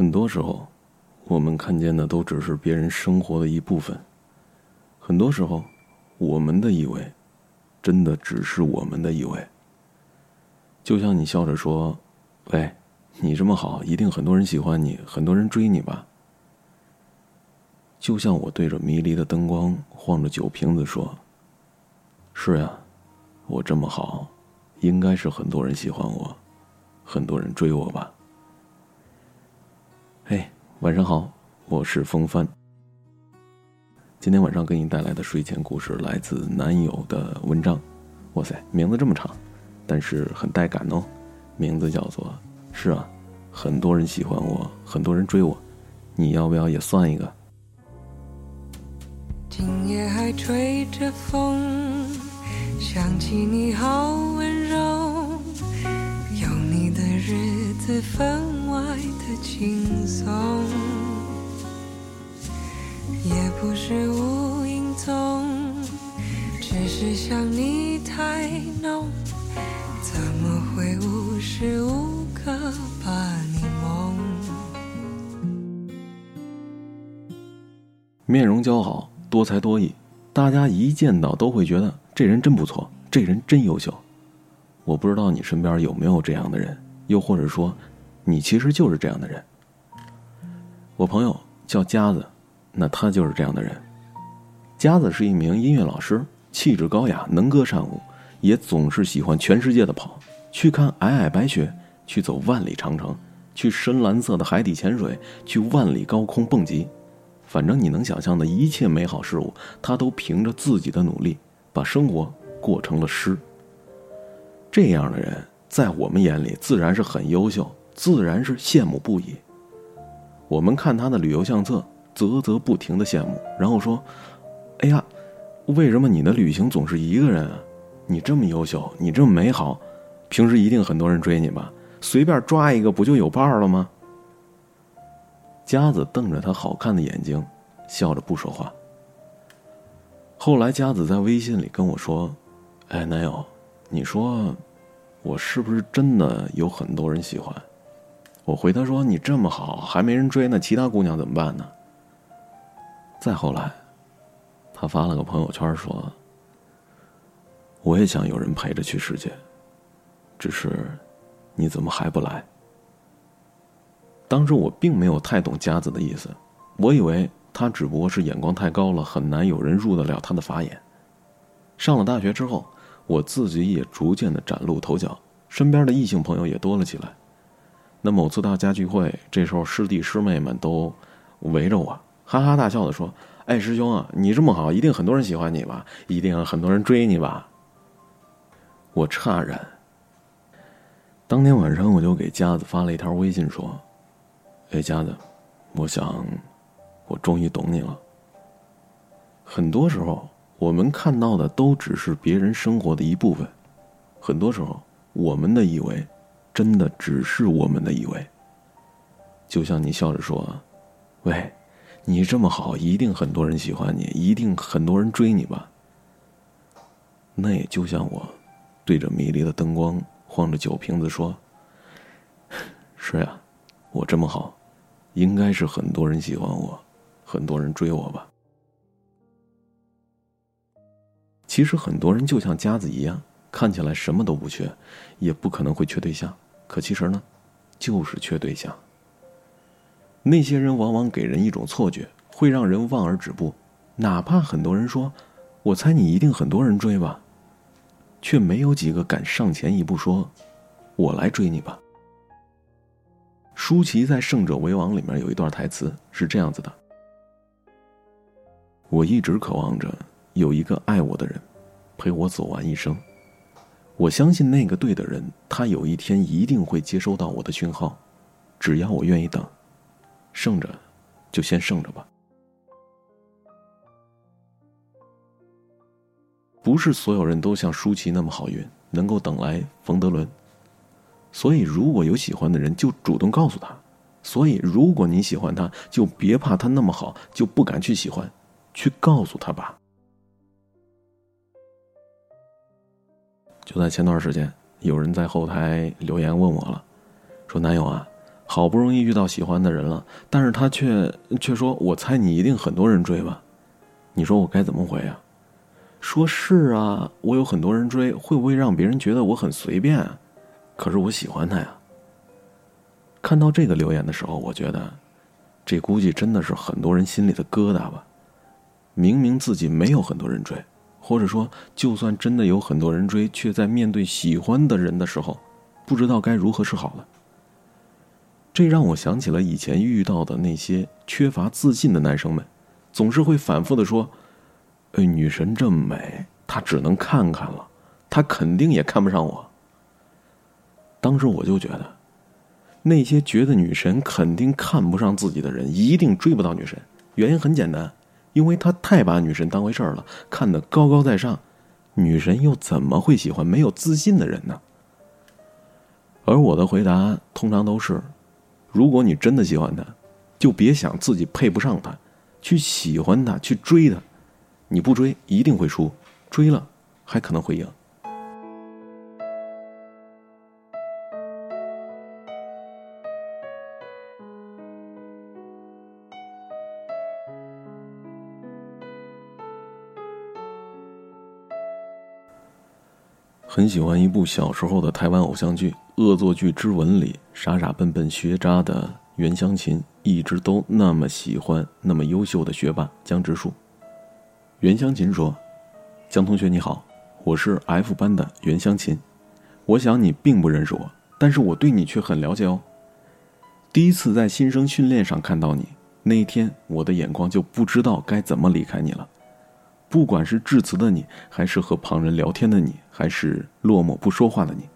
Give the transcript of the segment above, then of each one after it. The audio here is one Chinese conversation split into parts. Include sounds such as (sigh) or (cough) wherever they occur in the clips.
很多时候，我们看见的都只是别人生活的一部分。很多时候，我们的以为，真的只是我们的以为。就像你笑着说：“喂，你这么好，一定很多人喜欢你，很多人追你吧。”就像我对着迷离的灯光，晃着酒瓶子说：“是呀，我这么好，应该是很多人喜欢我，很多人追我吧。”嘿，晚上好，我是风帆。今天晚上给你带来的睡前故事来自男友的文章。哇塞，名字这么长，但是很带感哦。名字叫做“是啊，很多人喜欢我，很多人追我，你要不要也算一个？”今夜还吹着风，想起你好，日子分外的轻松，也不是无影踪，只是想你太浓，怎么会无时无刻把你梦？面容姣好，多才多艺，大家一见到都会觉得这人真不错，这人真优秀。我不知道你身边有没有这样的人，又或者说。你其实就是这样的人。我朋友叫夹子，那他就是这样的人。夹子是一名音乐老师，气质高雅，能歌善舞，也总是喜欢全世界的跑，去看皑皑白雪，去走万里长城，去深蓝色的海底潜水，去万里高空蹦极。反正你能想象的一切美好事物，他都凭着自己的努力，把生活过成了诗。这样的人，在我们眼里自然是很优秀。自然是羡慕不已。我们看他的旅游相册，啧啧不停的羡慕，然后说：“哎呀，为什么你的旅行总是一个人啊？你这么优秀，你这么美好，平时一定很多人追你吧？随便抓一个不就有伴儿了吗？”佳子瞪着他好看的眼睛，笑着不说话。后来佳子在微信里跟我说：“哎，男友，你说，我是不是真的有很多人喜欢？”我回他说：“你这么好，还没人追，那其他姑娘怎么办呢？”再后来，他发了个朋友圈说：“我也想有人陪着去世界，只是你怎么还不来？”当时我并没有太懂夹子的意思，我以为他只不过是眼光太高了，很难有人入得了他的法眼。上了大学之后，我自己也逐渐的崭露头角，身边的异性朋友也多了起来。那某次大家聚会，这时候师弟师妹们都围着我，哈哈大笑的说：“哎，师兄啊，你这么好，一定很多人喜欢你吧？一定很多人追你吧？”我诧然。当天晚上，我就给佳子发了一条微信说：“哎，佳子，我想，我终于懂你了。很多时候，我们看到的都只是别人生活的一部分，很多时候，我们的以为。”真的只是我们的以为。就像你笑着说：“喂，你这么好，一定很多人喜欢你，一定很多人追你吧？”那也就像我对着迷离的灯光，晃着酒瓶子说：“ (laughs) 是呀，我这么好，应该是很多人喜欢我，很多人追我吧？”其实很多人就像夹子一样。看起来什么都不缺，也不可能会缺对象，可其实呢，就是缺对象。那些人往往给人一种错觉，会让人望而止步。哪怕很多人说：“我猜你一定很多人追吧”，却没有几个敢上前一步说：“我来追你吧。”舒淇在《胜者为王》里面有一段台词是这样子的：“我一直渴望着有一个爱我的人，陪我走完一生。”我相信那个对的人，他有一天一定会接收到我的讯号，只要我愿意等，剩着，就先剩着吧。不是所有人都像舒淇那么好运，能够等来冯德伦。所以，如果有喜欢的人，就主动告诉他；所以，如果你喜欢他，就别怕他那么好，就不敢去喜欢，去告诉他吧。就在前段时间，有人在后台留言问我了，说：“男友啊，好不容易遇到喜欢的人了，但是他却却说：“我猜你一定很多人追吧？”你说我该怎么回啊？说是啊，我有很多人追，会不会让别人觉得我很随便？可是我喜欢他呀。看到这个留言的时候，我觉得，这估计真的是很多人心里的疙瘩吧。明明自己没有很多人追，或者说，就算真的有很多人追，却在面对喜欢的人的时候，不知道该如何是好了。这让我想起了以前遇到的那些缺乏自信的男生们，总是会反复的说。哎，女神这么美，她只能看看了，她肯定也看不上我。当时我就觉得，那些觉得女神肯定看不上自己的人，一定追不到女神。原因很简单，因为他太把女神当回事儿了，看得高高在上。女神又怎么会喜欢没有自信的人呢？而我的回答通常都是：如果你真的喜欢他，就别想自己配不上他，去喜欢他，去追他。你不追一定会输，追了还可能会赢。很喜欢一部小时候的台湾偶像剧《恶作剧之吻》里傻傻笨笨学渣的袁湘琴，一直都那么喜欢那么优秀的学霸江直树。袁湘琴说：“江同学你好，我是 F 班的袁湘琴。我想你并不认识我，但是我对你却很了解哦。第一次在新生训练上看到你那一天，我的眼光就不知道该怎么离开你了。不管是致辞的你，还是和旁人聊天的你，还是落寞不说话的你，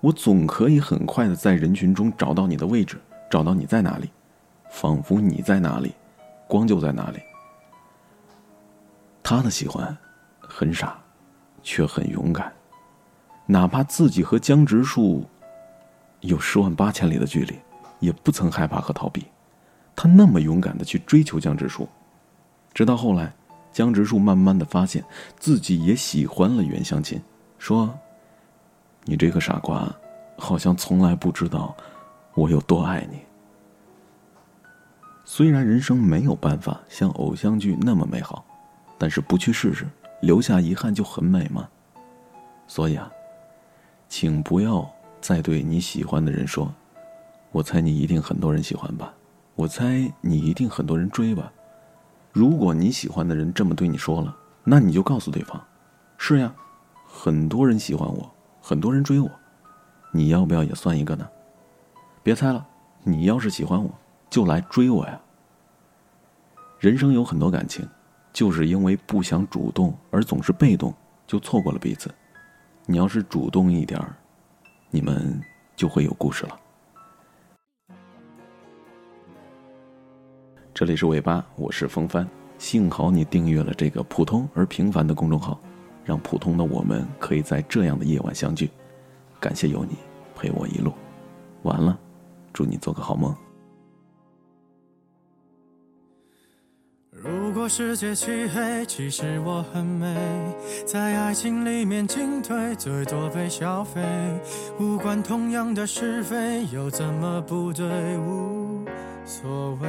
我总可以很快的在人群中找到你的位置，找到你在哪里，仿佛你在哪里，光就在哪里。”他的喜欢，很傻，却很勇敢。哪怕自己和江直树有十万八千里的距离，也不曾害怕和逃避。他那么勇敢的去追求江直树，直到后来，江直树慢慢的发现自己也喜欢了袁湘琴，说：“你这个傻瓜，好像从来不知道我有多爱你。”虽然人生没有办法像偶像剧那么美好。但是不去试试，留下遗憾就很美吗？所以啊，请不要再对你喜欢的人说：“我猜你一定很多人喜欢吧，我猜你一定很多人追吧。”如果你喜欢的人这么对你说了，那你就告诉对方：“是呀，很多人喜欢我，很多人追我，你要不要也算一个呢？”别猜了，你要是喜欢我，就来追我呀。人生有很多感情。就是因为不想主动而总是被动，就错过了彼此。你要是主动一点儿，你们就会有故事了。这里是尾巴，我是风帆。幸好你订阅了这个普通而平凡的公众号，让普通的我们可以在这样的夜晚相聚。感谢有你陪我一路。晚了，祝你做个好梦。如果世界漆黑，其实我很美，在爱情里面进退，最多被消费。无关同样的是非，又怎么不对？无所谓。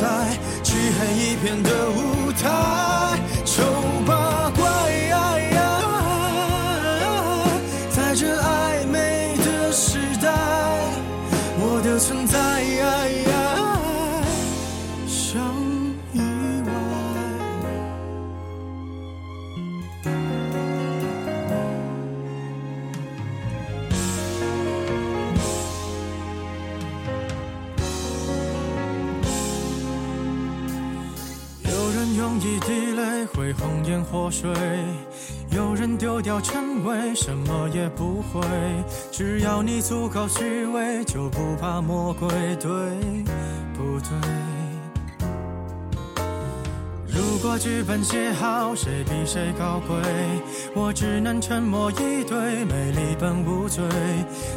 在漆黑一片的舞台，红颜祸水，有人丢掉称谓，什么也不会。只要你足够虚伪，就不怕魔鬼，对不对？如果剧本写好，谁比谁高贵？我只能沉默以对，美丽本无罪。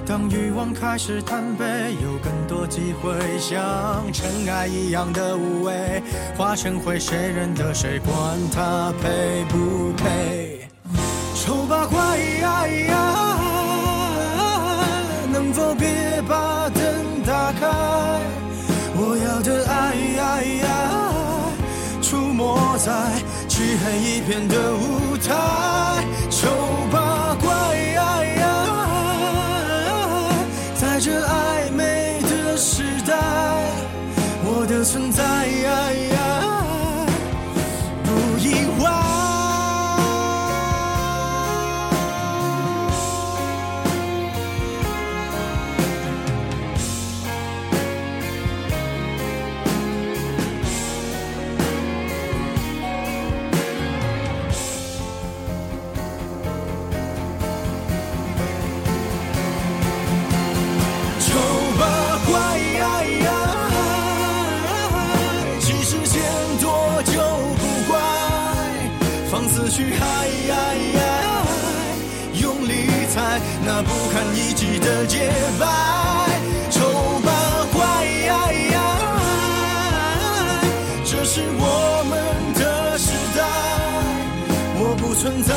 当欲望开始贪杯，有更多机会，像尘埃一样的无畏，化成灰，谁认得谁？管他配不配？丑八怪，在漆黑一片的舞台，去爱，用力踩那不堪一击的洁白，丑八怪，这是我们的时代，我不存在。